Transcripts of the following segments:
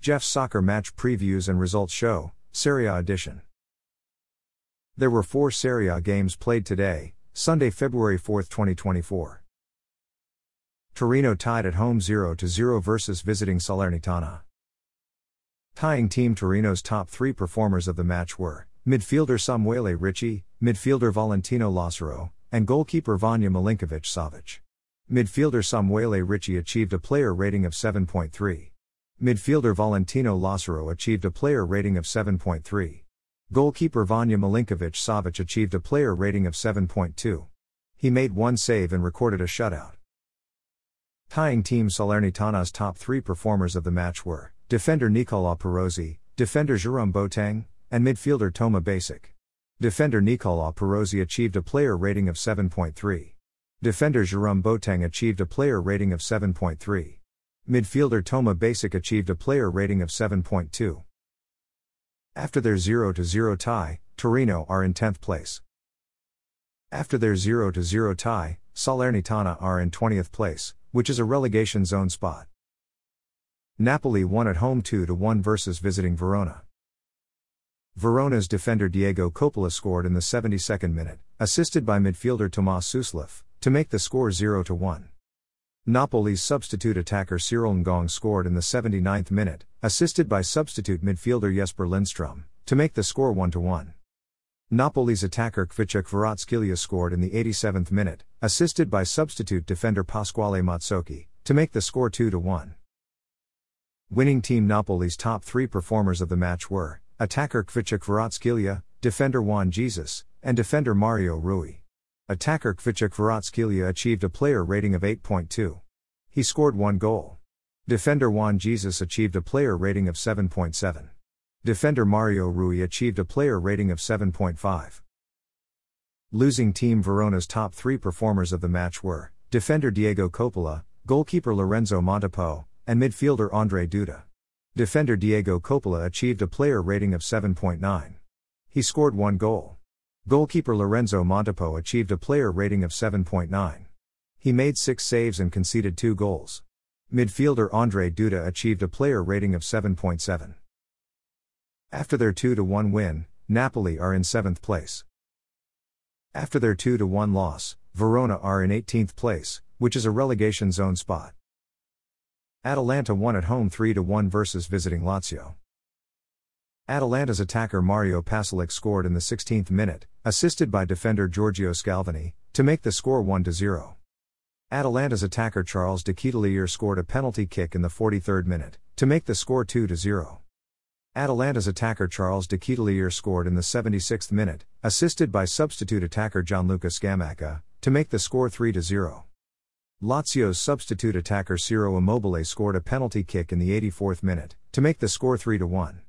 Jeff's Soccer Match Previews and Results Show, Serie A Edition. There were four Serie A games played today, Sunday, February 4, 2024. Torino tied at home 0 0 versus visiting Salernitana. Tying team Torino's top three performers of the match were midfielder Samuele Ricci, midfielder Valentino Lazzaro, and goalkeeper Vanya Milinkovic Savic. Midfielder Samuele Ricci achieved a player rating of 7.3. Midfielder Valentino Lazzaro achieved a player rating of 7.3. Goalkeeper Vanya Milinkovic Savic achieved a player rating of 7.2. He made one save and recorded a shutout. Tying team Salernitana's top three performers of the match were defender Nicola Pierozzi, defender Jerome Boateng, and midfielder Toma Basic. Defender Nicola Pierozzi achieved a player rating of 7.3. Defender Jerome Boateng achieved a player rating of 7.3. Midfielder Toma Basic achieved a player rating of 7.2. After their 0 0 tie, Torino are in 10th place. After their 0 0 tie, Salernitana are in 20th place, which is a relegation zone spot. Napoli won at home 2 1 versus visiting Verona. Verona's defender Diego Coppola scored in the 72nd minute, assisted by midfielder Tomas Suslov, to make the score 0 1. Napoli's substitute attacker Cyril Ngonge scored in the 79th minute, assisted by substitute midfielder Jesper Lindstrom, to make the score 1 1. Napoli's attacker Khvicha Kvaratskhelia scored in the 87th minute, assisted by substitute defender Pasquale Mazzocchi, to make the score 2 1. Winning team Napoli's top three performers of the match were attacker Khvicha Kvaratskhelia, defender Juan Jesus, and defender Mario Rui. Attacker Khvicha Kvaratskhelia achieved a player rating of 8.2. He scored one goal. Defender Juan Jesus achieved a player rating of 7.7. Defender Mario Rui achieved a player rating of 7.5. Losing team Verona's top three performers of the match were defender Diego Coppola, goalkeeper Lorenzo Montipò, and midfielder Ondrej Duda. Defender Diego Coppola achieved a player rating of 7.9. He scored one goal. Goalkeeper Lorenzo Montipò achieved a player rating of 7.9. He made six saves and conceded two goals. Midfielder Ondrej Duda achieved a player rating of 7.7. After their 2 1 win, Napoli are in 7th place. After their 2 1 loss, Verona are in 18th place, which is a relegation zone spot. Atalanta won at home 3 1 versus visiting Lazio. Atalanta's attacker Mario Pasalic scored in the 16th minute, assisted by defender Giorgio Scalvini, to make the score 1 0. Atalanta's attacker Charles de Ketelaere scored a penalty kick in the 43rd minute, to make the score 2 0. Atalanta's attacker Charles de Ketelaere scored in the 76th minute, assisted by substitute attacker Gianluca Scamacca, to make the score 3 0. Lazio's substitute attacker Ciro Immobile scored a penalty kick in the 84th minute, to make the score 3 1.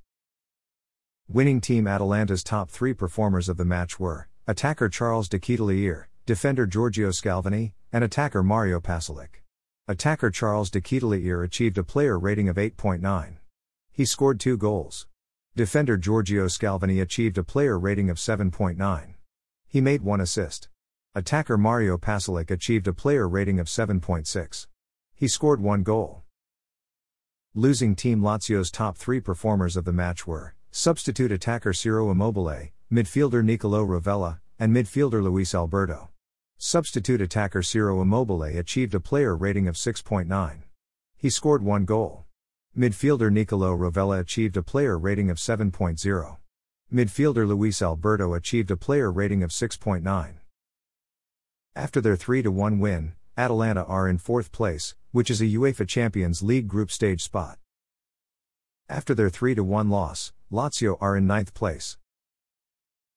Winning team Atalanta's top three performers of the match were attacker Charles de Ketelaere, defender Giorgio Scalvini, and attacker Mario Pasalic. Attacker Charles de Ketelaere achieved a player rating of 8.9. He scored two goals. Defender Giorgio Scalvini achieved a player rating of 7.9. He made one assist. Attacker Mario Pasalic achieved a player rating of 7.6. He scored one goal. Losing team Lazio's top three performers of the match were Substitute attacker Ciro Immobile, midfielder Nicolo Rovella, and midfielder Luis Alberto. Substitute attacker Ciro Immobile achieved a player rating of 6.9. He scored one goal. Midfielder Nicolo Rovella achieved a player rating of 7.0. Midfielder Luis Alberto achieved a player rating of 6.9. After their 3 1 win, Atalanta are in fourth place, which is a UEFA Champions League group stage spot. After their 3 1 loss, Lazio are in ninth place.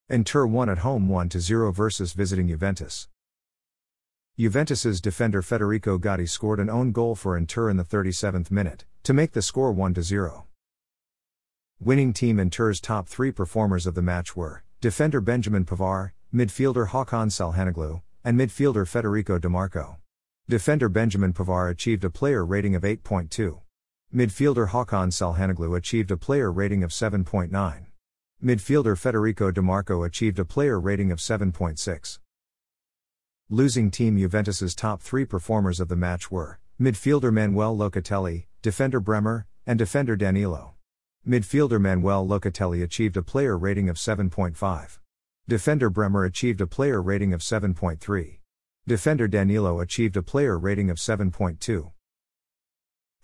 Inter won at home 1 0 versus visiting Juventus. Juventus's defender Federico Gatti scored an own goal for Inter in the 37th minute, to make the score 1 0. Winning team Inter's top three performers of the match were defender Benjamin Pavard, midfielder Hakan Çalhanoğlu, and midfielder Federico Dimarco. Defender Benjamin Pavard achieved a player rating of 8.2. Midfielder Hakan Çalhanoğlu achieved a player rating of 7.9. Midfielder Federico Dimarco achieved a player rating of 7.6. Losing team Juventus's top three performers of the match were midfielder Manuel Locatelli, defender Bremer, and defender Danilo. Midfielder Manuel Locatelli achieved a player rating of 7.5. Defender Bremer achieved a player rating of 7.3. Defender Danilo achieved a player rating of 7.2.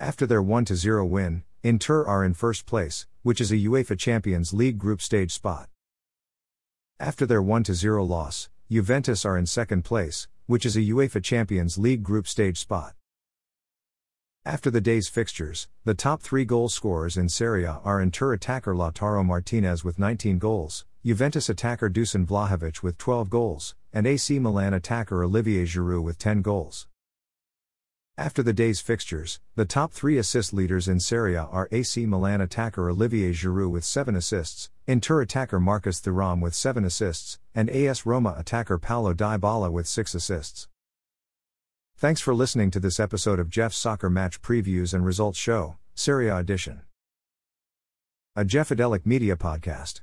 After their 1 0 win, Inter are in first place, which is a UEFA Champions League group stage spot. After their 1 0 loss, Juventus are in second place, which is a UEFA Champions League group stage spot. After the day's fixtures, the top three goal scorers in Serie A are Inter attacker Lautaro Martinez with 19 goals, Juventus attacker Dusan Vlahovic with 12 goals, and AC Milan attacker Olivier Giroud with 10 goals. After the day's fixtures, the top three assist leaders in Serie A are AC Milan attacker Olivier Giroud with 7 assists, Inter attacker Marcus Thuram with 7 assists, and AS Roma attacker Paulo Dybala with 6 assists. Thanks for listening to this episode of Jeff's Soccer Match Previews and Results Show, Serie A Edition. A Jeffadelic Media Podcast.